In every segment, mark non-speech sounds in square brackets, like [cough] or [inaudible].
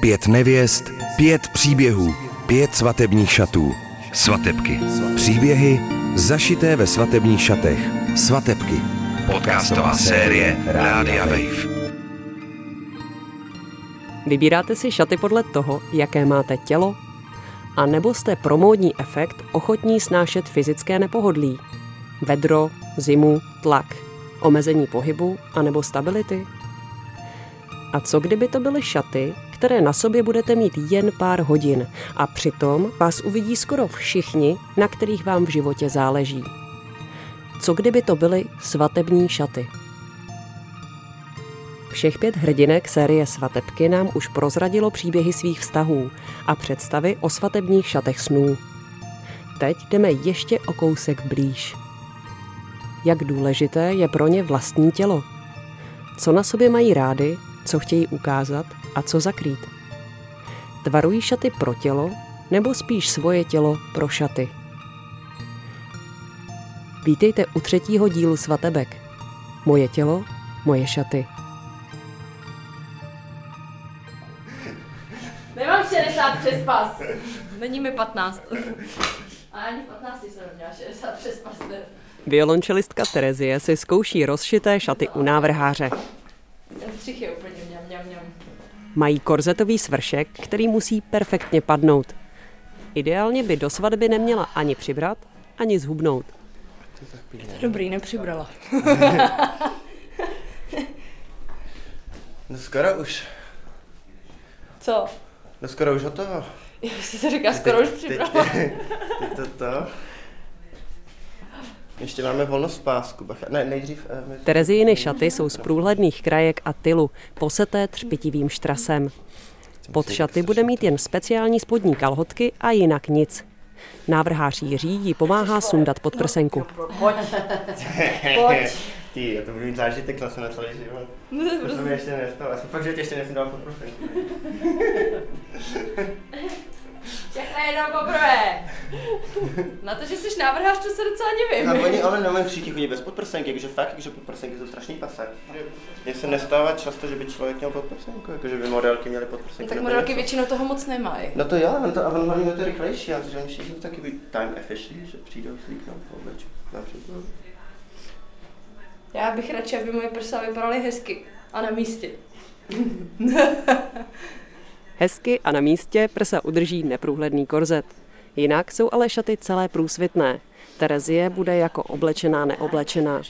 Pět nevěst, pět příběhů, pět svatebních šatů. Svatebky. Příběhy zašité ve svatebních šatech. Svatebky. Podcastová série Rádia Wave. Vybíráte si šaty podle toho, jaké máte tělo? A nebo jste pro módní efekt ochotní snášet fyzické nepohodlí? Vedro, zimu, tlak, omezení pohybu a nebo stability? A co kdyby to byly šaty, které na sobě budete mít jen pár hodin a přitom vás uvidí skoro všichni, na kterých vám v životě záleží? Co kdyby to byly svatební šaty? Všech pět hrdinek série Svatebky nám už prozradilo příběhy svých vztahů a představy o svatebních šatech snů. Teď jdeme ještě o kousek blíž. Jak důležité je pro ně vlastní tělo? Co na sobě mají rády, co chtějí ukázat a co zakrýt? Tvarují šaty pro tělo nebo spíš svoje tělo pro šaty? Vítejte u třetího dílu Svatebek. Moje tělo, moje šaty. Nemám 60 přes pas. Není mi 15. A ani v 15 jsem neměla 60 přes pas. Violončelistka Terezie si zkouší rozšité šaty u návrháře. Ten střih je úplně. Mají korzetový svršek, který musí perfektně padnout. Ideálně by do svatby neměla ani přibrat, ani zhubnout. Dobrý, nepřibrala. No skoro už. Co? No skoro už hotovo. Já si to říká, skoro už Teď- přibrala. Teď, teď to, to. Ještě máme volnost v pásku. Bacha. Ne, nejdřív... eh, my- Terezijiny šaty jsou z průhledných krajek a tylu, poseté třpitivým štrasem. Pod šaty bude mít jen speciální spodní kalhotky a jinak nic. Návrhář Jiří jí pomáhá sundat podprsenku. Pojď. Pojď. [laughs] Ty, to budu mít zážitek zase na celý život. To jsem ještě nestalo. Asi fakt, že tě ještě nesundal pod prsenku. [laughs] Všechno jednou poprvé. Na to, že jsi návrhář, to se docela divím. A oni ale nemají všichni chodí bez podprsenky, jakože fakt, jakože podprsenky jsou strašný pasák. Mně se nestává často, že by člověk měl podprsenku, jakože by modelky měly podprsenku. No, tak modelky něco. většinou toho moc nemají. No to jo, on to, a on hlavně je to rychlejší, a že všichni jsou taky být time efficient, že přijdou slíknout po oblečku, například. Já bych radši, aby moje prsa vypadaly hezky. A na místě. [laughs] Hezky a na místě prsa udrží neprůhledný korzet. Jinak jsou ale šaty celé průsvitné. Terezie bude jako oblečená neoblečená.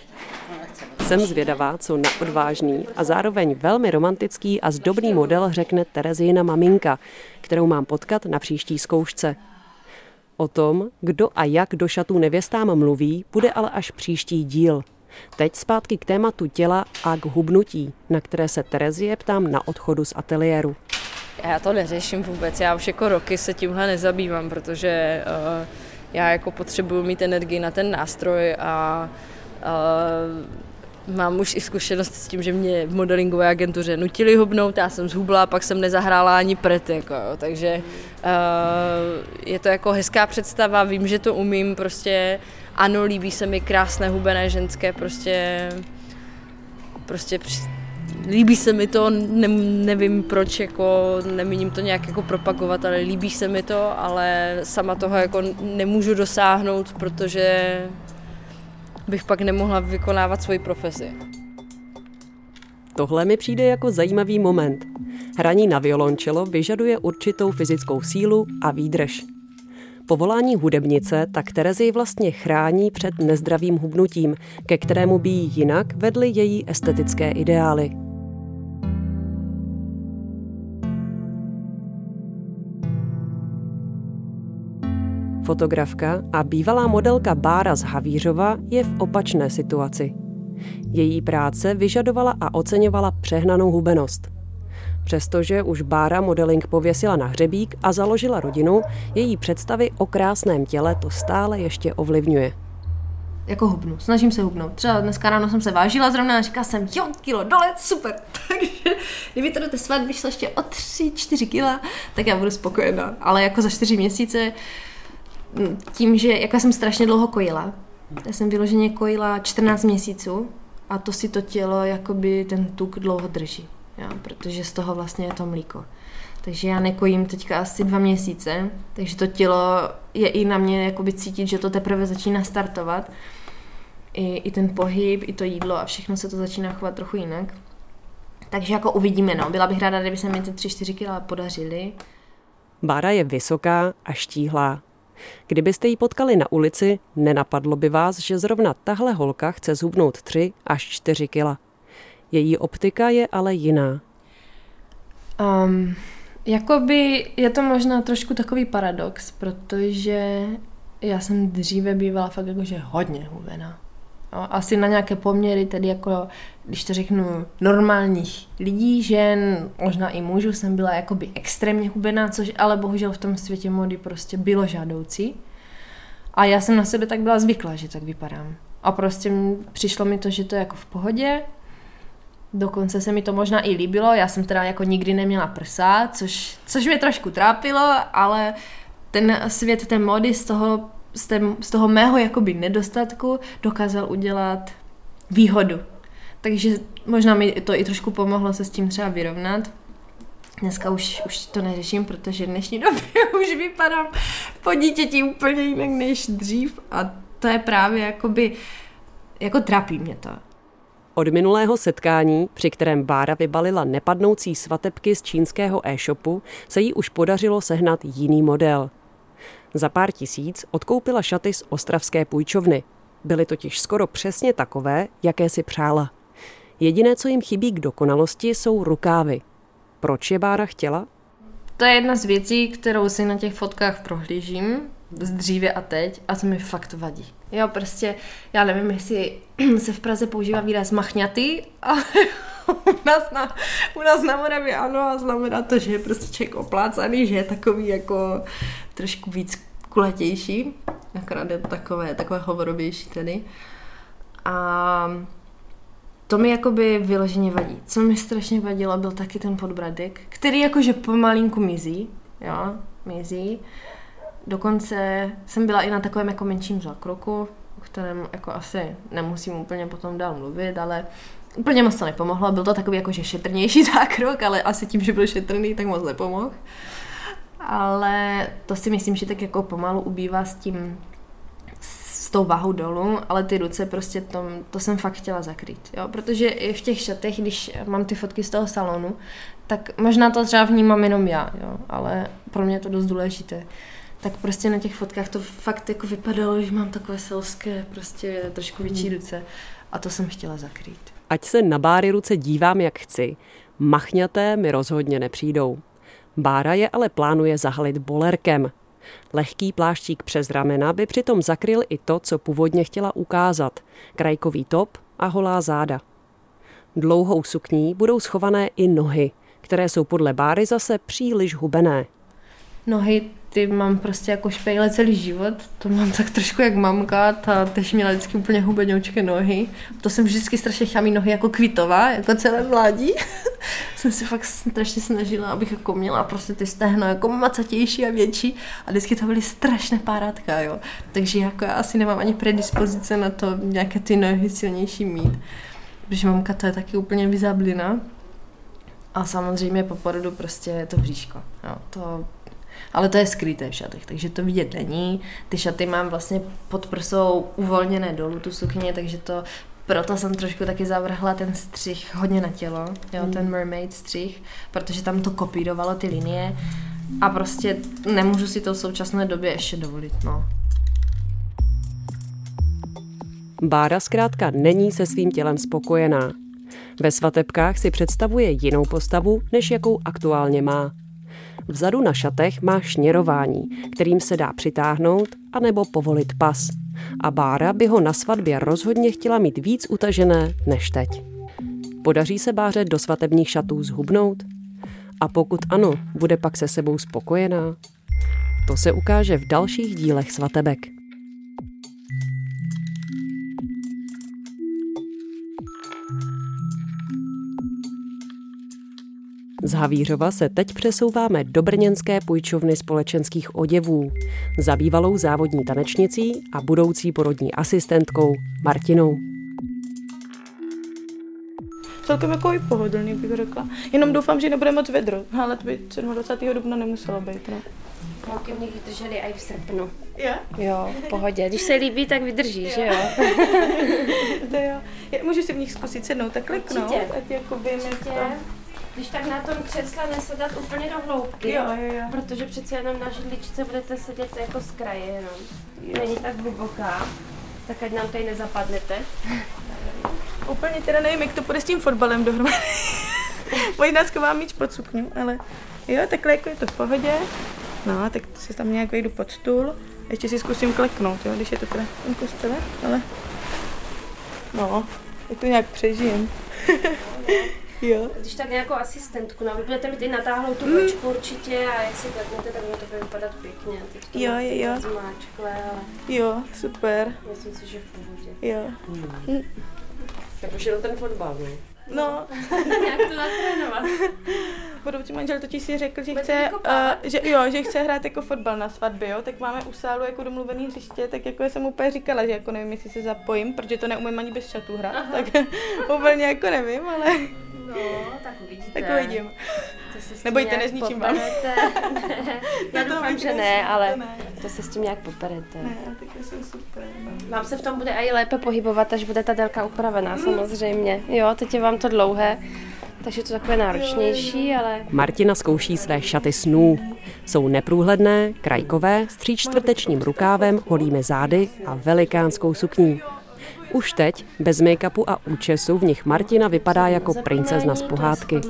Jsem zvědavá, co na odvážný a zároveň velmi romantický a zdobný model řekne Terezína maminka, kterou mám potkat na příští zkoušce. O tom, kdo a jak do šatů nevěstám mluví, bude ale až příští díl. Teď zpátky k tématu těla a k hubnutí, na které se Terezie ptám na odchodu z ateliéru. Já to neřeším vůbec, já už jako roky se tímhle nezabývám, protože uh, já jako potřebuju mít energii na ten nástroj a uh, mám už i zkušenost s tím, že mě v modelingové agentuře nutili hubnout, já jsem zhubla, pak jsem nezahrála ani pret, jako, takže uh, je to jako hezká představa, vím, že to umím, prostě ano, líbí se mi krásné hubené ženské, prostě prostě líbí se mi to, ne, nevím proč, jako nemíním to nějak jako propagovat, ale líbí se mi to, ale sama toho jako nemůžu dosáhnout, protože bych pak nemohla vykonávat svoji profesi. Tohle mi přijde jako zajímavý moment. Hraní na violončelo vyžaduje určitou fyzickou sílu a výdrž. Povolání hudebnice tak Terezi vlastně chrání před nezdravým hubnutím, ke kterému by jí jinak vedly její estetické ideály. Fotografka a bývalá modelka Bára z Havířova je v opačné situaci. Její práce vyžadovala a oceňovala přehnanou hubenost. Přestože už Bára modeling pověsila na hřebík a založila rodinu, její představy o krásném těle to stále ještě ovlivňuje. jako hubnu, snažím se hubnout. Třeba dneska ráno jsem se vážila zrovna a říkala jsem, jo, kilo dole, super. [laughs] Takže kdyby to do té svatby šlo ještě o 3-4 kila, tak já budu spokojená. Ale jako za 4 měsíce, tím, že já jsem strašně dlouho kojila, já jsem vyloženě kojila 14 měsíců a to si to tělo, jakoby ten tuk dlouho drží. jo, protože z toho vlastně je to mlíko. Takže já nekojím teďka asi dva měsíce, takže to tělo je i na mě jakoby cítit, že to teprve začíná startovat. I, I ten pohyb, i to jídlo a všechno se to začíná chovat trochu jinak. Takže jako uvidíme, no. Byla bych ráda, kdyby se mi ty 3-4 kg podařily. Bára je vysoká a štíhlá. Kdybyste ji potkali na ulici, nenapadlo by vás, že zrovna tahle holka chce zhubnout 3 až 4 kila. Její optika je ale jiná. Um, jakoby je to možná trošku takový paradox, protože já jsem dříve bývala fakt jakože hodně hubená. No, asi na nějaké poměry, tedy jako, když to řeknu, normálních lidí, žen, možná i mužů, jsem byla jakoby extrémně hubená, což ale bohužel v tom světě mody prostě bylo žádoucí. A já jsem na sebe tak byla zvyklá, že tak vypadám. A prostě přišlo mi to, že to je jako v pohodě. Dokonce se mi to možná i líbilo. Já jsem teda jako nikdy neměla prsa, což, což mě trošku trápilo, ale ten svět té mody z toho z, té, z toho mého jakoby nedostatku dokázal udělat výhodu. Takže možná mi to i trošku pomohlo se s tím třeba vyrovnat. Dneska už, už to neřeším, protože v dnešní [laughs] době už vypadám po dítěti úplně jinak než dřív a to je právě jakoby, jako trápí mě to. Od minulého setkání, při kterém Bára vybalila nepadnoucí svatebky z čínského e-shopu, se jí už podařilo sehnat jiný model – za pár tisíc odkoupila šaty z ostravské půjčovny. Byly totiž skoro přesně takové, jaké si přála. Jediné, co jim chybí k dokonalosti, jsou rukávy. Proč je Bára chtěla? To je jedna z věcí, kterou si na těch fotkách prohlížím z dříve a teď a co mi fakt vadí. Jo, prostě, já nevím, jestli [clears throat] se v Praze používá výraz machňatý, ale [laughs] u nás na, u nás na Moravě ano a znamená to, že je prostě člověk oplácaný, že je takový jako trošku víc kulatější, akorát je to takové, takové hovorovější tedy. A to mi jakoby vyloženě vadí. Co mi strašně vadilo, byl taky ten podbradek, který jakože pomalinku mizí, jo, mizí. Dokonce jsem byla i na takovém jako menším zákroku, o kterém jako asi nemusím úplně potom dál mluvit, ale úplně moc to nepomohlo. Byl to takový jakože šetrnější [laughs] zákrok, ale asi tím, že byl šetrný, tak moc nepomohl. Ale to si myslím, že tak jako pomalu ubývá s tím, s tou váhou dolů, ale ty ruce prostě to, to jsem fakt chtěla zakrýt, jo, protože i v těch šatech, když mám ty fotky z toho salonu, tak možná to třeba vnímám jenom já, jo, ale pro mě je to dost důležité tak prostě na těch fotkách to fakt jako vypadalo, že mám takové selské, prostě trošku větší hmm. ruce a to jsem chtěla zakrýt. Ať se na báry ruce dívám, jak chci, machňaté mi rozhodně nepřijdou. Bára je ale plánuje zahalit bolerkem. Lehký pláštík přes ramena by přitom zakryl i to, co původně chtěla ukázat. Krajkový top a holá záda. Dlouhou sukní budou schované i nohy, které jsou podle Báry zase příliš hubené. Nohy ty mám prostě jako špejle celý život. To mám tak trošku jak mamka, ta tež měla vždycky úplně hubeňoučké nohy. To jsem vždycky strašně chtěla nohy jako kvitová, jako celé mládí. [laughs] jsem se fakt strašně snažila, abych jako měla prostě ty stehno jako macatější a větší a vždycky to byly strašné páratka, jo. Takže jako já asi nemám ani predispozice na to nějaké ty nohy silnější mít. Protože mamka to je taky úplně vyzablina. A samozřejmě po porodu prostě je to bříško. Jo, to ale to je skryté v šatech, takže to vidět není. Ty šaty mám vlastně pod prsou uvolněné dolů, tu sukně, takže to proto jsem trošku taky zavrhla ten střih hodně na tělo, jo, mm. ten mermaid střih, protože tam to kopírovalo ty linie a prostě nemůžu si to v současné době ještě dovolit, no. Bára zkrátka není se svým tělem spokojená. Ve svatebkách si představuje jinou postavu, než jakou aktuálně má. Vzadu na šatech má šněrování, kterým se dá přitáhnout anebo povolit pas. A Bára by ho na svatbě rozhodně chtěla mít víc utažené než teď. Podaří se Báře do svatebních šatů zhubnout? A pokud ano, bude pak se sebou spokojená? To se ukáže v dalších dílech svatebek. Z Havířova se teď přesouváme do brněnské půjčovny společenských oděvů za bývalou závodní tanečnicí a budoucí porodní asistentkou Martinou. celkem jako i pohodlný, bych řekla. Jenom doufám, že nebude moc vedro, ale to by 27. dubna nemuselo být, no. Holky nich vydrželi i v srpnu. Jo? Jo, v pohodě. Když se líbí, tak vydrží, že jo? [laughs] To jo. Já, můžu si v nich zkusit sednout tak kliknout, Určitě. ať jako vím, jak to... Když tak na tom křesle nesedat úplně do hloubky. Jo, jo, jo. Protože přece jenom na židličce budete sedět jako z kraje jenom. Není tak hluboká. Tak ať nám tady nezapadnete. [laughs] Úplně teda nevím, jak to půjde s tím fotbalem dohromady. [laughs] Možná schovám míč pod sukňu, ale jo, takhle jako je to v pohodě. No, tak si tam nějak vejdu pod stůl. Ještě si zkusím kleknout, jo, když je to teda ten ale... No, tak to nějak přežijem. [laughs] jo. Když tak nějakou asistentku, no vy budete mít i natáhlou tu kočku určitě a jak si klepnete, tak to bude vypadat pěkně. Teď to Jo, máte jo, jo. tak Zmáčklé, ale Jo, super. myslím si, že v pohodě. Jo. Tak už jenom ten fotbal, no. No, [laughs] Jak to natrénovat? [laughs] budoucí manžel totiž si řekl, že chce, uh, že, jo, že chce hrát jako fotbal na svatbě, jo, tak máme u sálu jako domluvený hřiště, tak jako jsem úplně říkala, že jako nevím, jestli se zapojím, protože to neumím ani bez šatů hrát, Aha. tak [laughs] úplně jako nevím, ale No, tak uvidíte. tak uvidím. To se s tím Nebojte, nezničím vám. [laughs] já to doufám, že ne, ale to ne. to se s tím nějak poperete. Ne, tak jsem super. No. Vám se v tom bude i lépe pohybovat, až bude ta délka upravená, samozřejmě. Jo, teď je vám to dlouhé, takže to takové náročnější, ale Martina zkouší své šaty snů. Jsou neprůhledné, krajkové, s tříčtvrtečním rukávem, holými zády a velikánskou sukní. Už teď, bez make-upu a účesu, v nich Martina vypadá jako princezna z pohádky. To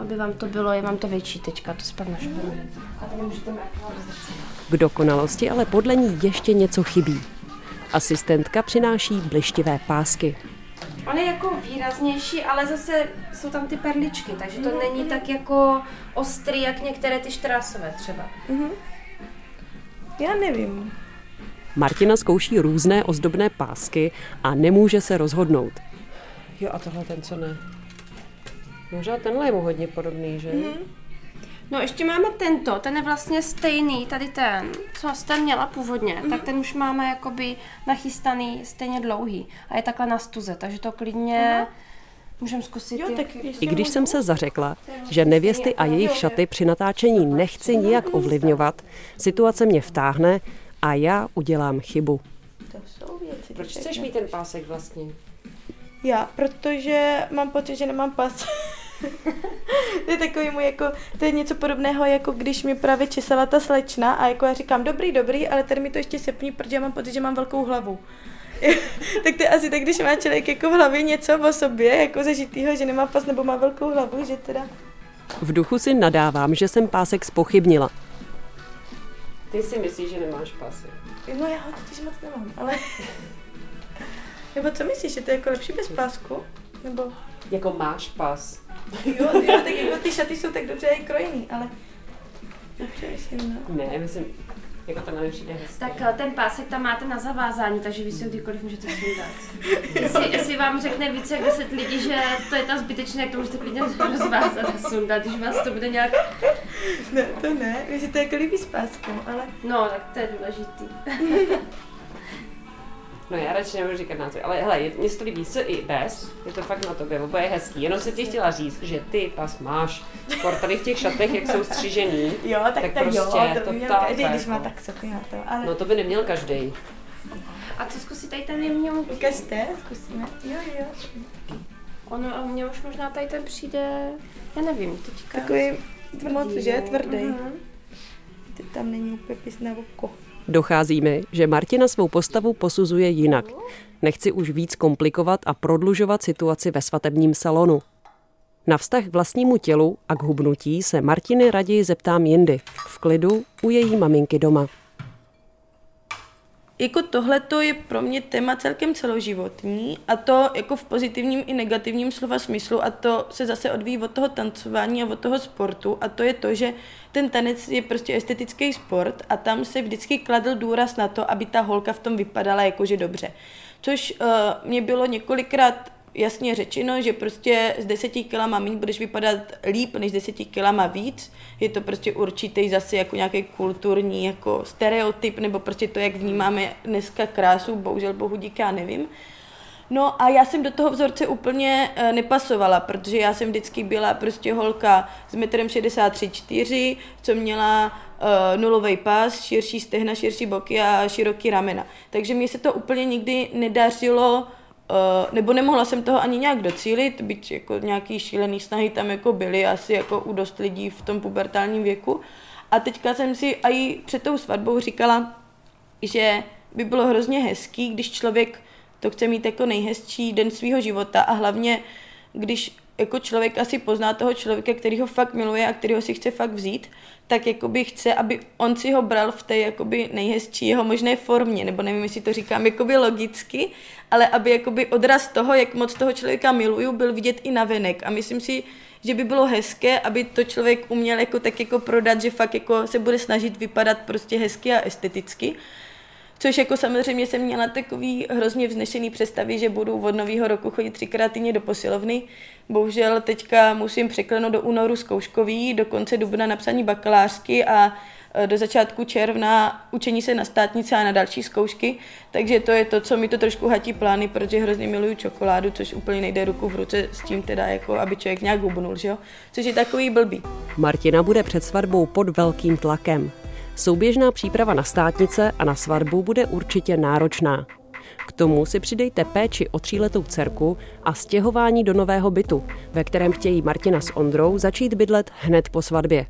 aby vám to bylo, je vám to větší teďka, to spak našpendlím. A tady můžete mít K dokonalosti ale podle ní ještě něco chybí. Asistentka přináší blištivé pásky. On je jako výraznější, ale zase jsou tam ty perličky, takže to není tak jako ostrý, jak některé ty štrásové třeba. Já nevím. Martina zkouší různé ozdobné pásky a nemůže se rozhodnout. Jo a tohle ten co ne? Možná tenhle je mu hodně podobný, že? Mm-hmm. No ještě máme tento, ten je vlastně stejný, tady ten, co jste měla původně, mm-hmm. tak ten už máme jakoby nachystaný stejně dlouhý a je takhle na stuze, takže to klidně můžeme zkusit. Jo, tak I když jsem se zařekla, že nevěsty a jejich šaty při natáčení nechci nijak ovlivňovat, situace mě vtáhne a já udělám chybu. To jsou věci. Proč chceš ne- mít ten pásek vlastně? Já, protože mám pocit, že nemám pas. [laughs] to je takový můj jako, to je něco podobného, jako když mi právě česala ta slečna a jako já říkám, dobrý, dobrý, ale tady mi to ještě sepni, protože já mám pocit, že mám velkou hlavu. [laughs] tak to je asi tak, když má člověk jako v hlavě něco o sobě, jako zažitýho, že nemá pas nebo má velkou hlavu, že teda... V duchu si nadávám, že jsem pásek spochybnila. Ty si myslíš, že nemáš pasy. No já ho totiž moc nemám, ale... [laughs] Nebo co myslíš, že to je jako lepší bez pásku? Nebo... Jako máš pas. Jo, jo, tak jako ty šaty jsou tak dobře i krojený, ale... Dobře, myslím, no. Ne, myslím, jako to mi přijde hezké. Tak eh, ten pásek tam máte na zavázání, takže vy si ho kdykoliv můžete sundat. [laughs] Jestli, jestli vám řekne více jak 10 lidí, že to je ta zbytečné, tak to můžete klidně rozvázat a sundat, když vás to bude nějak... Ne, to ne, mně se to jako líbí s páskou, ale... No, tak to je důležitý. [laughs] No já radši nebudu říkat názor, ale hele, je- mně se to líbí s i bez, je to fakt na tobě, oboje je hezký, jenom se ti chtěla říct, že ty pas máš, skoro tady v těch šatech, jak jsou střížený, [laughs] Jo, tak, Tak tak, tak prostě jo, to to by měl každý, když jako. má tak sokny na to, ale... no to by neměl každý. A co zkusit tady ten jemně Ukažte, zkusíme. Jo, jo. Ono, a mně už možná tady ten přijde, já nevím, teďka. Takový moc, že? Tvrdý. Ty tam není úplně pis na oko. Dochází mi, že Martina svou postavu posuzuje jinak. Nechci už víc komplikovat a prodlužovat situaci ve svatebním salonu. Na vztah k vlastnímu tělu a k hubnutí se Martiny raději zeptám jindy, v klidu u její maminky doma. Jako tohle to je pro mě téma celkem celoživotní a to jako v pozitivním i negativním slova smyslu a to se zase odvíjí od toho tancování a od toho sportu a to je to, že ten tanec je prostě estetický sport a tam se vždycky kladl důraz na to, aby ta holka v tom vypadala jakože dobře. Což uh, mě bylo několikrát jasně řečeno, že prostě s deseti kilama méně budeš vypadat líp než s deseti kilama víc. Je to prostě určitý zase jako nějaký kulturní jako stereotyp, nebo prostě to, jak vnímáme dneska krásu, bohužel bohu díky, já nevím. No a já jsem do toho vzorce úplně uh, nepasovala, protože já jsem vždycky byla prostě holka s metrem 63 4, co měla uh, nulový pas, širší stehna, širší boky a široký ramena. Takže mi se to úplně nikdy nedařilo, uh, nebo nemohla jsem toho ani nějak docílit, byť jako nějaký šílený snahy tam jako byly, asi jako u dost lidí v tom pubertálním věku. A teďka jsem si i před tou svatbou říkala, že by bylo hrozně hezký, když člověk to chce mít jako nejhezčí den svého života a hlavně, když jako člověk asi pozná toho člověka, který ho fakt miluje a který ho si chce fakt vzít, tak jakoby chce, aby on si ho bral v té jakoby nejhezčí jeho možné formě, nebo nevím, jestli to říkám jakoby logicky, ale aby jakoby odraz toho, jak moc toho člověka miluju, byl vidět i na venek. A myslím si, že by bylo hezké, aby to člověk uměl jako tak jako prodat, že fakt jako se bude snažit vypadat prostě hezky a esteticky. Což jako samozřejmě jsem měla takový hrozně vznešený představy, že budu od nového roku chodit třikrát týdně do posilovny. Bohužel teďka musím překlenout do únoru zkouškový, do konce dubna napsaní bakalářky a e, do začátku června učení se na státnice a na další zkoušky, takže to je to, co mi to trošku hatí plány, protože hrozně miluju čokoládu, což úplně nejde ruku v ruce s tím teda, jako aby člověk nějak hubnul, že jo? Což je takový blbý. Martina bude před svatbou pod velkým tlakem. Souběžná příprava na státnice a na svatbu bude určitě náročná. K tomu si přidejte péči o tříletou dcerku a stěhování do nového bytu, ve kterém chtějí Martina s Ondrou začít bydlet hned po svatbě.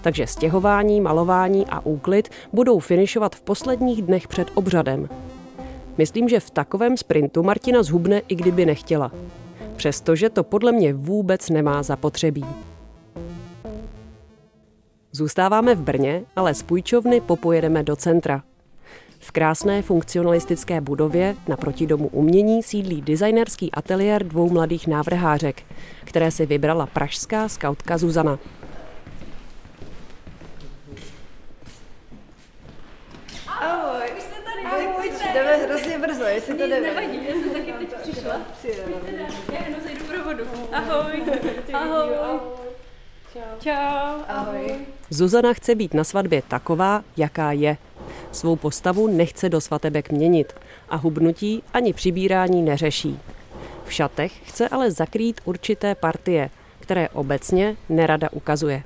Takže stěhování, malování a úklid budou finišovat v posledních dnech před obřadem. Myslím, že v takovém sprintu Martina zhubne, i kdyby nechtěla. Přestože to podle mě vůbec nemá zapotřebí. Zůstáváme v Brně, ale z půjčovny popojedeme do centra. V krásné funkcionalistické budově naproti domu umění sídlí designerský ateliér dvou mladých návrhářek, které si vybrala pražská skautka Zuzana. Ahoj. Už jste tady. Ahoj, Jdeme hrozně brzo, jestli to jde. Nevadí, já jsem taky teď přišla. Já jenom zajdu pro vodu. Ahoj. Ahoj. Čau. Ahoj. Zuzana chce být na svatbě taková, jaká je. Svou postavu nechce do svatebek měnit a hubnutí ani přibírání neřeší. V šatech chce ale zakrýt určité partie, které obecně nerada ukazuje.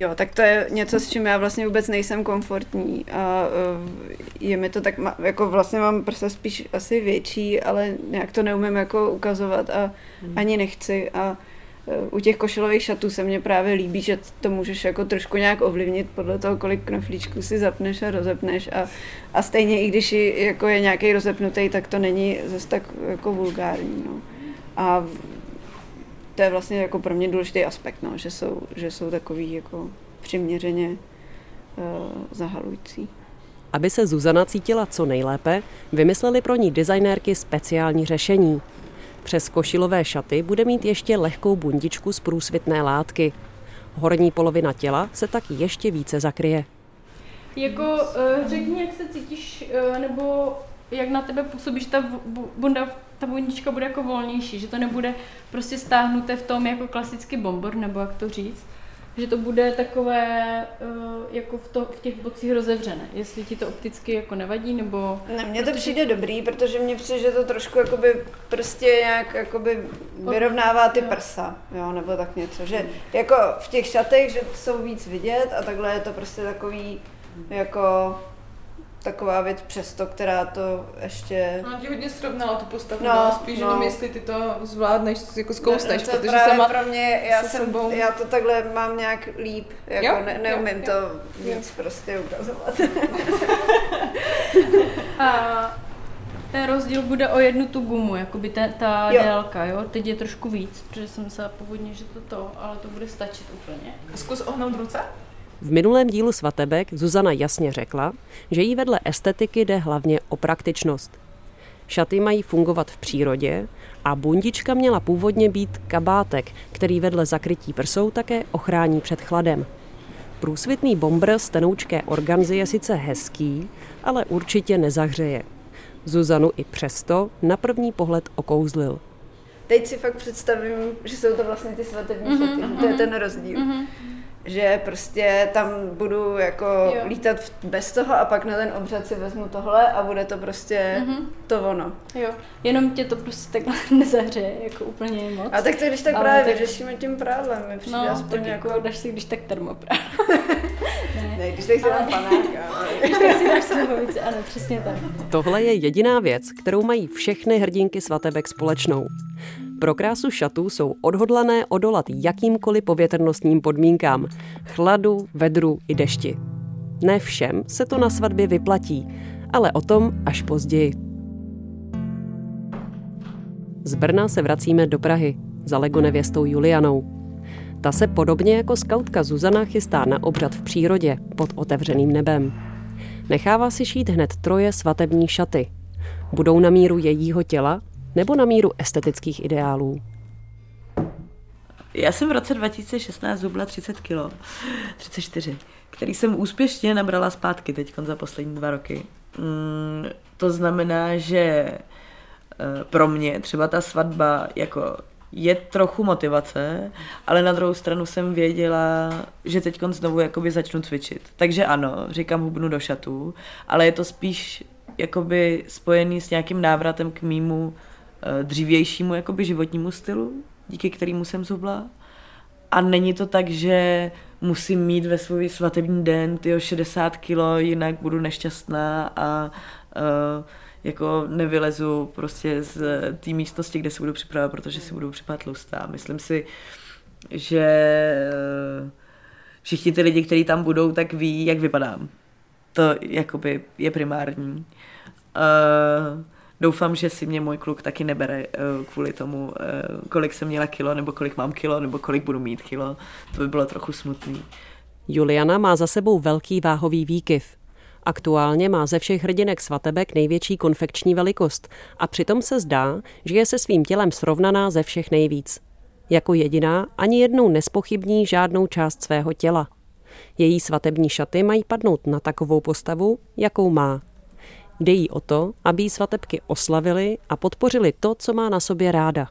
Jo, tak to je něco, s čím já vlastně vůbec nejsem komfortní a eh, je mi to tak, jako vlastně mám prsa spíš asi větší, ale nějak to neumím jako ukazovat a ani nechci a u těch košilových šatů se mně právě líbí, že to můžeš jako trošku nějak ovlivnit podle toho, kolik knoflíčků si zapneš a rozepneš a, a stejně i když jako je nějaký rozepnutý, tak to není zase tak jako vulgární. No. A to je vlastně jako pro mě důležitý aspekt, no, že, jsou, že jsou takový jako přiměřeně uh, zahalující. Aby se Zuzana cítila co nejlépe, vymysleli pro ní designérky speciální řešení – přes košilové šaty bude mít ještě lehkou bundičku z průsvitné látky. Horní polovina těla se tak ještě více zakryje. Jako uh, řekni, jak se cítíš, uh, nebo jak na tebe působíš, ta bunda, ta bundička bude jako volnější, že to nebude prostě stáhnuté v tom jako klasický bombor, nebo jak to říct že to bude takové uh, jako v, to, v těch bocích rozevřené. Jestli ti to opticky jako nevadí, nebo... Ne, mně to přijde dobrý, protože mně přijde, že to trošku jakoby prostě nějak jakoby vyrovnává ty prsa, jo, nebo tak něco, že jako v těch šatech, že jsou víc vidět a takhle je to prostě takový jako taková věc přesto, která to ještě... Ona ti hodně srovnala tu postavu, no, no spíš no. jenom jestli ty to zvládneš, jako zkousneš, no, no, protože sama pro mě, já, jsem, sebou... já to takhle mám nějak líp, jako jo? ne, neumím jo, to jo. víc jo. prostě ukazovat. [laughs] A ten rozdíl bude o jednu tu gumu, jakoby ta, ta jo. délka, jo? Teď je trošku víc, protože jsem se původně, že to to, ale to bude stačit úplně. Zkus ohnout ruce. V minulém dílu Svatebek Zuzana jasně řekla, že jí vedle estetiky jde hlavně o praktičnost. Šaty mají fungovat v přírodě a bundička měla původně být kabátek, který vedle zakrytí prsou také ochrání před chladem. Průsvitný bombr z tenoučké organzy je sice hezký, ale určitě nezahřeje. Zuzanu i přesto na první pohled okouzlil. Teď si fakt představím, že jsou to vlastně ty svatební mm-hmm, šaty, mm-hmm. to je ten rozdíl. Mm-hmm že prostě tam budu jako Jo. lítat v- bez toho a pak na ten obřad si vezmu tohle a bude to prostě Mhm. mm-hmm. to ono. Jo, jenom tě to prostě takhle [laughs] nezahřeje jako úplně moc. A tak to když tak Ale právě tak- vyřešíme tím prádlem, mi přijde no, aspoň tak jako... jako dáš si když tak termoprát. [laughs] Ne, když tak si dám panáka. [laughs] ale- Když tak si dáš slivovici, ano, přesně tak. Tohle je jediná věc, kterou mají všechny hrdinky svatebek společnou. Pro krásu šatů jsou odhodlané odolat jakýmkoliv povětrnostním podmínkám, chladu, vedru i dešti. Ne všem se to na svatbě vyplatí, ale o tom až později. Z Brna se vracíme do Prahy za Lego nevěstou Julianou. Ta se podobně jako skautka Zuzana chystá na obřad v přírodě pod otevřeným nebem. Nechává si šít hned troje svatební šaty. Budou na míru jejího těla nebo na míru estetických ideálů. Já jsem v roce 2016 zhubla 30 kg, 34, který jsem úspěšně nabrala zpátky teď za poslední dva roky. Mm, to znamená, že eh, pro mě třeba ta svatba jako je trochu motivace, ale na druhou stranu jsem věděla, že teď znovu jakoby začnu cvičit. Takže ano, říkám hubnu do šatů, ale je to spíš jakoby spojený s nějakým návratem k mýmu dřívějšímu jakoby životnímu stylu, díky kterému jsem zhubla. A není to tak, že musím mít ve svůj svatební den tyjo 60 kilo, jinak budu nešťastná a uh, jako nevylezu prostě z té místnosti, kde se budu připravovat, protože si budu připadat tlustá. Myslím si, že eh, všichni ty lidi, kteří tam budou, tak ví, jak vypadám. To jakoby je primární. Uh, doufám, že si mě můj kluk taky nebere uh, kvůli tomu, uh, kolik jsem měla kilo, nebo kolik mám kilo, nebo kolik budu mít kilo. To by bylo trochu smutný. Juliana má za sebou velký váhový výkyv. Aktuálně má ze všech hrdinek svatebek největší konfekční velikost a přitom se zdá, že je se svým tělem srovnaná ze všech nejvíc. Jako jediná ani jednou nespochybní žádnou část svého těla. Její svatební šaty mají padnout na takovou postavu, jakou má. Jde jí o to, aby jí svatebky oslavili a podpořili to, co má na sobě ráda.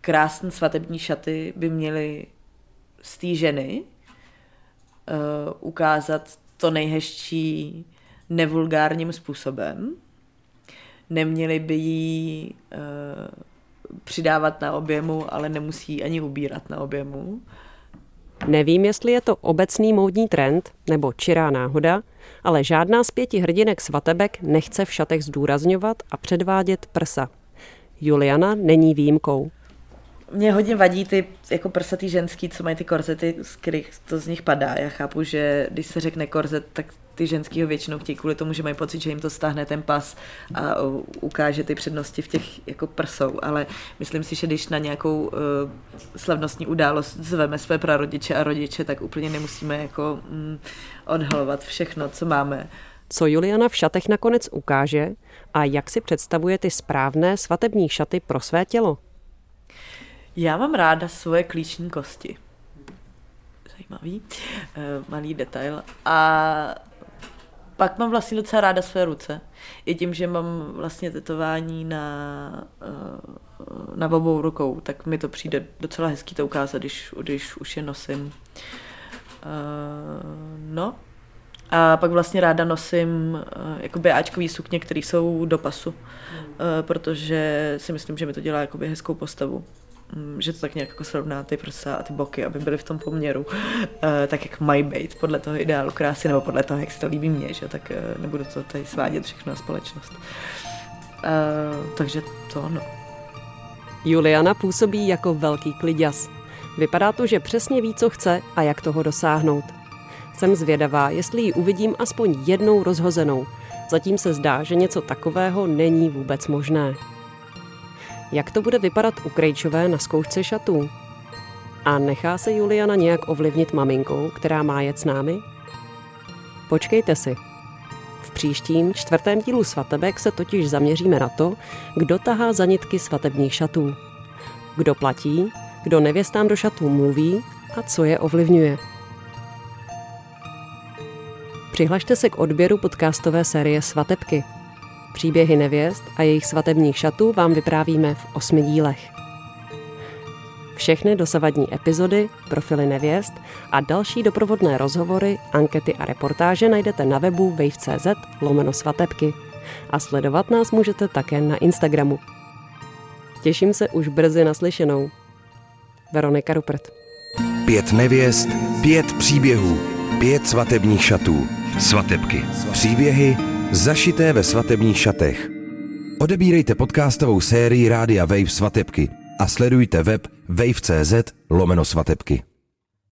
Krásné svatební šaty by měly z té ženy uh, ukázat to nejhezčí nevulgárním způsobem. Neměli by jí uh, přidávat na objemu, ale nemusí ani ubírat na objemu. Nevím, jestli je to obecný módní trend nebo čirá náhoda, ale žádná z pěti hrdinek svatebek nechce v šatech zdůrazňovat a předvádět prsa. Juliana není výjimkou. Mě hodně vadí ty jako prsatý ženský, co mají ty korzety, z kterých to z nich padá. Já chápu, že když se řekne korzet, tak ty ženský ho většinou chtějí kvůli tomu, že mají pocit, že jim to stáhne ten pas a ukáže ty přednosti v těch jako prsou, ale myslím si, že když na nějakou uh, slavnostní událost zveme své prarodiče a rodiče, tak úplně nemusíme jako mm, odhalovat všechno, co máme. Co Juliana v šatech nakonec ukáže a jak si představuje ty správné svatební šaty pro své tělo? Já mám ráda svoje klíční kosti. Zajímavý, uh, malý detail. A pak mám vlastně docela ráda své ruce. I tím, že mám vlastně tetování na, uh, na obou rukou, tak mi to přijde docela hezký to ukázat, když, když už je nosím. Uh, no. A pak vlastně ráda nosím jakoby Ačkový sukně, které jsou do pasu, uh, protože si myslím, že mi to dělá jakoby hezkou postavu že to tak nějak jako srovná ty prsa a ty boky, aby byly v tom poměru, uh, tak jak mají být, podle toho ideálu krásy, nebo podle toho, jak se to líbí mně, že tak uh, nebudu to tady svádět všechno na společnost. Uh, takže to no. Juliana působí jako velký kliďas. Vypadá to, že přesně ví, co chce a jak toho dosáhnout. Jsem zvědavá, jestli ji uvidím aspoň jednou rozhozenou. Zatím se zdá, že něco takového není vůbec možné. Jak to bude vypadat u Krejčové na zkoušce šatů? A nechá se Juliana nějak ovlivnit maminkou, která má jet s námi? Počkejte si. V příštím čtvrtém dílu svatebek se totiž zaměříme na to, kdo tahá za nitky svatebních šatů. Kdo platí, kdo nevěstám do šatů mluví a co je ovlivňuje. Přihlašte se k odběru podcastové série Svatebky. Příběhy nevěst a jejich svatebních šatů vám vyprávíme v osmi dílech. Všechny dosavadní epizody, profily nevěst a další doprovodné rozhovory, ankety a reportáže najdete na webu wave.cz lomeno svatebky. A sledovat nás můžete také na Instagramu. Těším se už brzy naslyšenou. Veronika Rupert. Pět nevěst, pět příběhů, pět svatebních šatů. Svatebky. Příběhy zašité ve svatebních šatech. Odebírejte podcastovou sérii Rádia Wave Svatebky a sledujte web wave.cz lomeno svatebky.